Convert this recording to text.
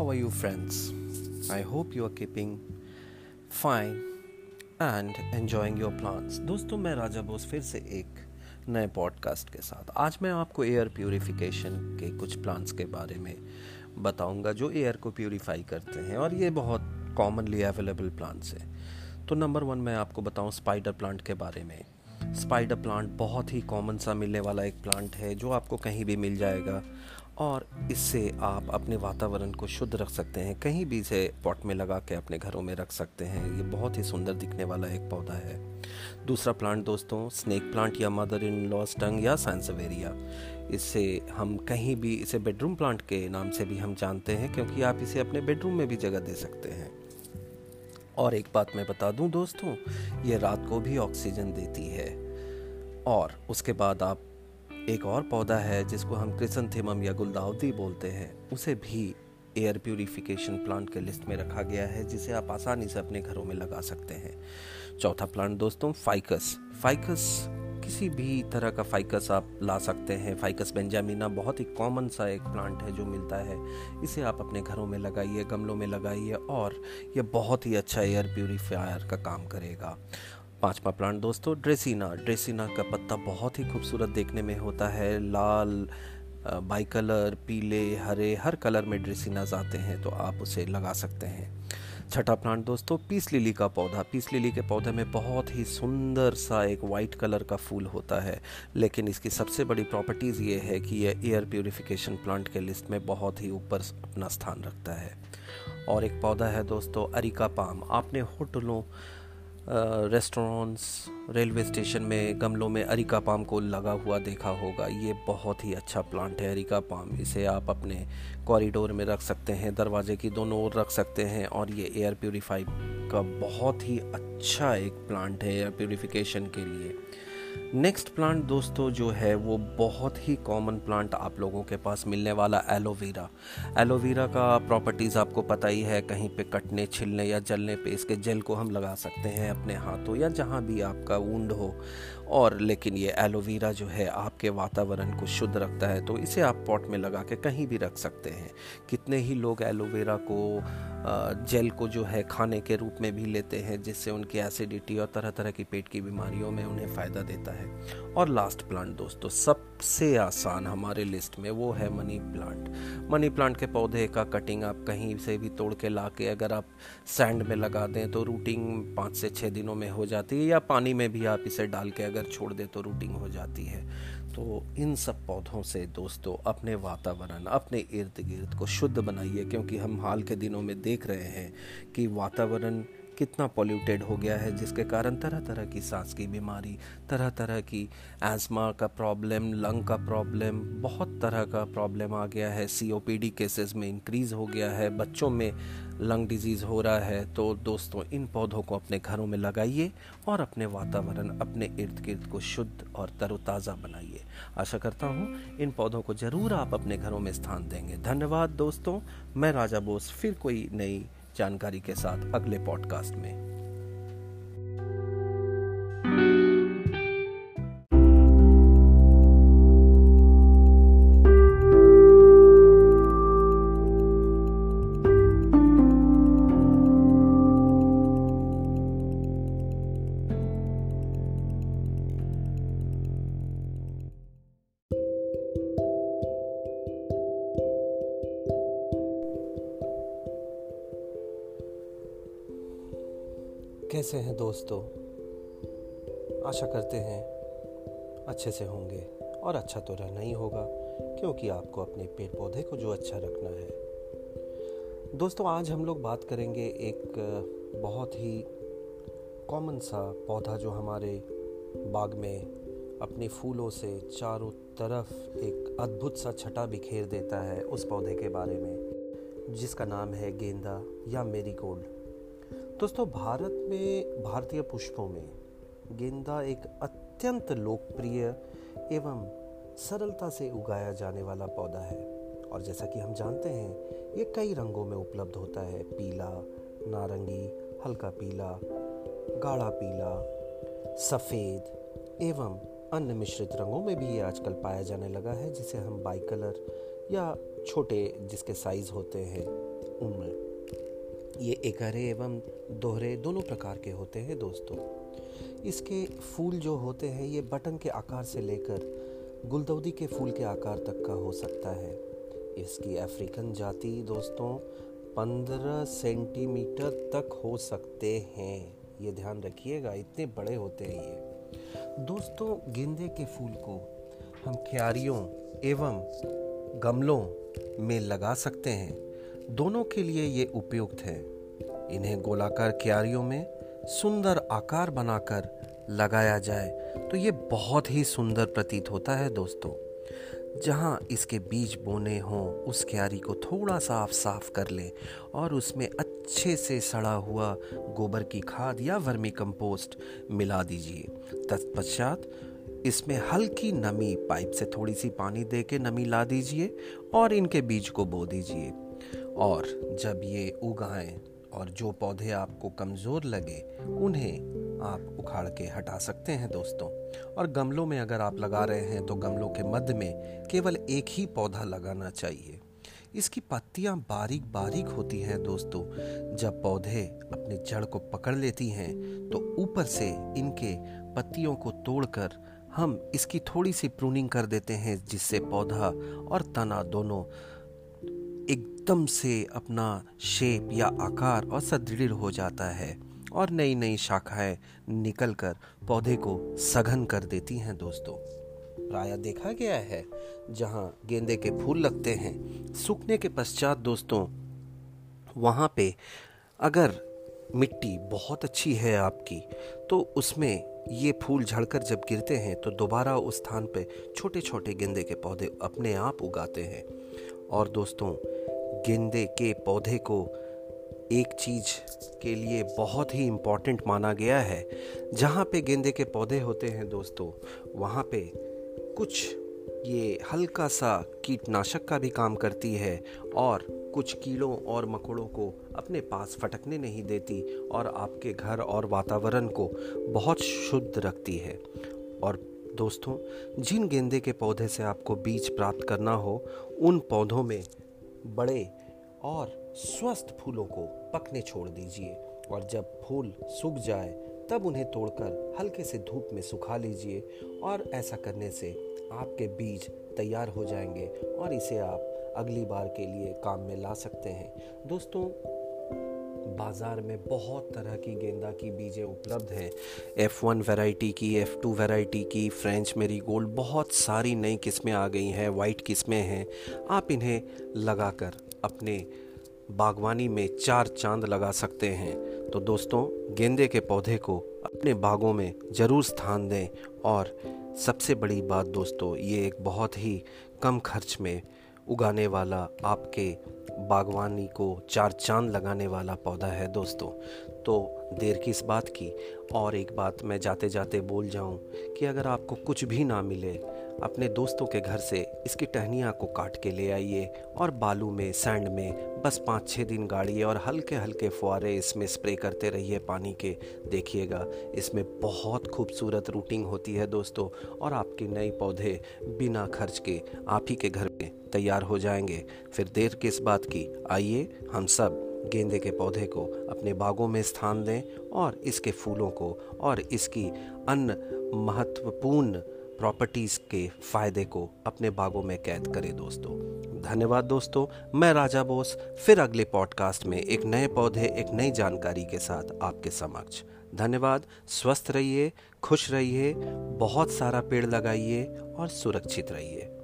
How are you, friends? I hope you are keeping fine and enjoying your plants. दोस्तों मैं राजा बोस फिर से एक नए पॉडकास्ट के साथ आज मैं आपको एयर प्यूरिफिकेशन के कुछ प्लांट्स के बारे में बताऊँगा जो एयर को प्यूरिफाई करते हैं और ये बहुत कॉमनली अवेलेबल प्लांट्स हैं तो नंबर वन मैं आपको बताऊँ स्पाइडर प्लांट के बारे में स्पाइडर प्लांट बहुत ही कॉमन सा मिलने वाला एक प्लांट है जो आपको कहीं भी मिल जाएगा और इससे आप अपने वातावरण को शुद्ध रख सकते हैं। कहीं भी इसे पॉट में लगा के अपने घरों में रख सकते हैं। ये बहुत ही सुंदर दिखने वाला एक पौधा है। दूसरा प्लांट दोस्तों स्नेक प्लांट या मदर इन लॉस टंग या सैंसवेरिया इससे हम कहीं भी, इसे बेडरूम प्लांट के नाम से भी हम जानते हैं क्योंकि आप इसे अपने बेडरूम में भी जगह दे सकते हैं। और एक बात मैं बता दूँ दोस्तों, ये रात को भी ऑक्सीजन देती है। और उसके बाद आप एक और पौधा है जिसको हम क्रिसनथेमम या गुलदाउदी बोलते हैं। उसे भी एयर प्योरीफिकेशन प्लांट के लिस्ट में रखा गया है, जिसे आप आसानी से अपने घरों में लगा सकते हैं। चौथा प्लांट दोस्तों फाइकस फाइकस किसी भी तरह का फाइकस आप ला सकते हैं। फाइकस बेंजामिना बहुत ही कॉमन सा एक प्लांट है जो मिलता है। इसे आप अपने घरों में लगाइए, गमलों में लगाइए और यह बहुत ही अच्छा एयर प्यूरीफायर का काम करेगा। पांचवा प्लांट दोस्तों ड्रेसिना ड्रेसिना का पत्ता बहुत ही खूबसूरत देखने में होता है। लाल बाई कलर पीले, हरे, हर कलर में ड्रेसिनाज आते हैं तो आप उसे लगा सकते हैं। छठा प्लांट दोस्तों, पीस लिली का पौधा। पीस लिली के पौधे में बहुत ही सुंदर सा एक वाइट कलर का फूल होता है। लेकिन इसकी सबसे बड़ी प्रॉपर्टीज़ ये है कि यह एयर प्योरीफिकेशन प्लांट के लिस्ट में बहुत ही ऊपर अपना स्थान रखता है। और एक पौधा है दोस्तों अरिका पाम आपने होटलों रेस्टोरेंट्स रेलवे स्टेशन में, गमलों में अरिका पाम को लगा हुआ देखा होगा। ये बहुत ही अच्छा प्लांट है अरिका पाम। इसे आप अपने कॉरिडोर में रख सकते हैं, दरवाजे की दोनों ओर रख सकते हैं और ये एयर प्योरीफाई का बहुत ही अच्छा एक प्लांट है एयर प्योरीफिकेशन के लिए। नेक्स्ट प्लांट दोस्तों, जो है, वो बहुत ही कॉमन प्लांट आप लोगों के पास मिलने वाला एलोवेरा एलोवेरा का प्रॉपर्टीज़ आपको पता ही है, कहीं पे कटने, छिलने या जलने पे इसके जेल को हम लगा सकते हैं अपने हाथों या जहाँ भी आपका ऊंड हो। और लेकिन ये एलोवेरा जो है, आपके वातावरण को शुद्ध रखता है तो इसे आप पॉट में लगा के कहीं भी रख सकते हैं। कितने ही लोग एलोवेरा को जेल को जो है खाने के रूप में भी लेते हैं, जिससे उनकी एसिडिटी और तरह तरह की पेट की बीमारियों में उन्हें फ़ायदा देता है। और लास्ट प्लांट दोस्तों, सबसे आसान हमारे लिस्ट में वो है मनी प्लांट मनी प्लांट के पौधे का कटिंग आप कहीं से भी तोड़ के ला के अगर आप सैंड में लगा दें तो रूटिंग पाँच से छः दिनों में हो जाती है, या पानी में भी आप इसे डाल के अगर छोड़ दें तो रूटिंग हो जाती है। तो इन सब पौधों से दोस्तों, अपने वातावरण, अपने इर्द गिर्द को शुद्ध बनाइए, क्योंकि हम हाल के दिनों में देख रहे हैं कि वातावरण कितना पॉल्यूटेड हो गया है, जिसके कारण तरह तरह की सांस की बीमारी तरह तरह की एजमा का प्रॉब्लम लंग का प्रॉब्लम बहुत तरह का प्रॉब्लम आ गया है। सीओपीडी केसेस में इंक्रीज़ हो गया है, बच्चों में लंग डिज़ीज़ हो रहा है। तो दोस्तों, इन पौधों को अपने घरों में लगाइए और अपने वातावरण, अपने इर्द गिर्द को शुद्ध और तरोताज़ा बनाइए। आशा करता हूँ, इन पौधों को ज़रूर आप अपने घरों में स्थान देंगे। धन्यवाद दोस्तों, मैं राजा बोस, फिर कोई नई जानकारी के साथ अगले पॉडकास्ट में। कैसे हैं दोस्तों? आशा करते हैं अच्छे से होंगे और अच्छा तो रहना ही होगा, क्योंकि आपको अपने पेड़ पौधे को जो अच्छा रखना है। दोस्तों, आज हम लोग बात करेंगे एक बहुत ही कॉमन सा पौधा जो हमारे बाग में अपने फूलों से चारों तरफ़ एक अद्भुत सा छटा बिखेर देता है उस पौधे के बारे में, जिसका नाम है गेंदा या मेरीगोल्ड। दोस्तों, भारत में भारतीय पुष्पों में गेंदा एक अत्यंत लोकप्रिय एवं सरलता से उगाया जाने वाला पौधा है। और जैसा कि हम जानते हैं, ये कई रंगों में उपलब्ध होता है। पीला, नारंगी, हल्का पीला, गाढ़ा पीला, सफ़ेद एवं अन्य मिश्रित रंगों में भी ये आजकल पाया जाने लगा है, जिसे हम बाई कलर या छोटे जिसके साइज़ होते हैं उनमें ये एकहरे एवं दोहरे दोनों प्रकार के होते हैं दोस्तों। इसके फूल जो होते हैं, ये बटन के आकार से लेकर गुलदौदी के फूल के आकार तक का हो सकता है। इसकी अफ्रीकन जाति दोस्तों, पंद्रह सेंटीमीटर तक हो सकते हैं। ये ध्यान रखिएगा, इतने बड़े होते हैं ये। दोस्तों, गेंदे के फूल को हम क्यारियों एवं गमलों में लगा सकते हैं। दोनों के लिए ये उपयुक्त है। इन्हें गोलाकार क्यारियों में सुंदर आकार बनाकर लगाया जाए तो ये बहुत ही सुंदर प्रतीत होता है दोस्तों। जहाँ इसके बीज बोने हों, उस क्यारी को थोड़ा साफ़ साफ़ कर ले और उसमें अच्छे से सड़ा हुआ गोबर की खाद या वर्मी कंपोस्ट मिला दीजिए। तत्पश्चात इसमें हल्की नमी पाइप से थोड़ी सी पानी दे के नमी ला दीजिए और इनके बीज को बो दीजिए। और जब ये उगाएँ और जो पौधे आपको कमज़ोर लगे, उन्हें आप उखाड़ के हटा सकते हैं दोस्तों। और गमलों में अगर आप लगा रहे हैं तो गमलों के मध्य में केवल एक ही पौधा लगाना चाहिए। इसकी पत्तियाँ बारीक बारीक होती हैं दोस्तों। जब पौधे अपने जड़ को पकड़ लेती हैं तो ऊपर से इनके पत्तियों को तोड़कर हम इसकी थोड़ी सी प्रूनिंग कर देते हैं, जिससे पौधा और तना दोनों एकदम से अपना शेप या आकार और सदृढ़ हो जाता है और नई नई शाखाएँ निकलकर पौधे को सघन कर देती हैं दोस्तों। प्राय देखा गया है, जहाँ गेंदे के फूल लगते हैं, सूखने के पश्चात दोस्तों, वहाँ पे अगर मिट्टी बहुत अच्छी है आपकी तो उसमें ये फूल झड़कर जब गिरते हैं तो दोबारा उस स्थान पे छोटे छोटे गेंदे के पौधे अपने आप उगाते हैं। और दोस्तों गेंदे के पौधे को एक चीज़ के लिए बहुत ही इंपॉर्टेंट माना गया है। जहाँ पे गेंदे के पौधे होते हैं दोस्तों, वहाँ पे कुछ ये हल्का सा कीटनाशक का भी काम करती है और कुछ कीड़ों और मकोड़ों को अपने पास फटकने नहीं देती और आपके घर और वातावरण को बहुत शुद्ध रखती है। और दोस्तों, जिन गेंदे के पौधे से आपको बीज प्राप्त करना हो, उन पौधों में बड़े और स्वस्थ फूलों को पकने छोड़ दीजिए। और जब फूल सूख जाए, तब उन्हें तोड़कर हल्के से धूप में सुखा लीजिए। और ऐसा करने से आपके बीज तैयार हो जाएँगे और इसे आप अगली बार के लिए काम में ला सकते हैं। दोस्तों बाज़ार में बहुत तरह की गेंदा की बीजें उपलब्ध हैं। एफ़ वन वेराइटी की एफ़ टू वेराइटी की फ्रेंच मेरी गोल्ड बहुत सारी नई किस्में आ गई हैं वाइट किस्में हैं। आप इन्हें लगाकर अपने बागवानी में चार चाँद लगा सकते हैं। तो दोस्तों, गेंदे के पौधे को अपने बागों में ज़रूर स्थान दें। और सबसे बड़ी बात दोस्तों, ये एक बहुत ही कम खर्च में उगाने वाला आपके बागवानी को चार चाँद लगाने वाला पौधा है दोस्तों। तो देर की इस बात की और एक बात मैं जाते जाते बोल जाऊँ कि अगर आपको कुछ भी ना मिले अपने दोस्तों के घर से इसकी टहनियाँ को काट के ले आइए और बालू में, सैंड में, बस पाँच छः दिन गाड़िए और हल्के हल्के फुहारे इसमें स्प्रे करते रहिए पानी के। देखिएगा, इसमें बहुत खूबसूरत रूटिंग होती है दोस्तों और आपके नए पौधे बिना खर्च के आप ही के घर में तैयार हो जाएँगे। फिर देर किस बात की? आइए, हम सब गेंदे के पौधे को अपने बागों में स्थान दें और इसके फूलों को और इसकी अन्य महत्वपूर्ण प्रॉपर्टीज़ के फ़ायदे को अपने बागों में कैद करें दोस्तों। धन्यवाद दोस्तों, मैं राजा बोस, फिर अगले पॉडकास्ट में एक नए पौधे, एक नई जानकारी के साथ आपके समक्ष। धन्यवाद, स्वस्थ रहिए, खुश रहिए, बहुत सारा पेड़ लगाइए और सुरक्षित रहिए।